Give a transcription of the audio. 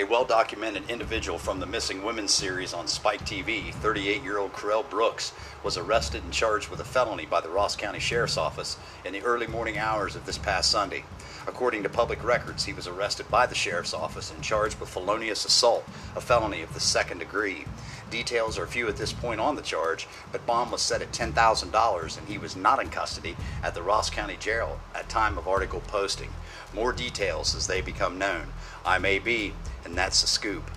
A well documented individual from the Missing Women series on Spike TV, 38 year old Crail Brooks, was arrested and charged with a felony by the Ross County Sheriff's Office in the early morning hours of this past Sunday. According to public records, he was arrested by the Sheriff's Office and charged with felonious assault, a felony of the second degree. Details are few at this point on the charge, but bond was set at $10,000 and he was not in custody at the Ross County Jail at time of article posting. More details as they become known. I'm AB, and that's the scoop.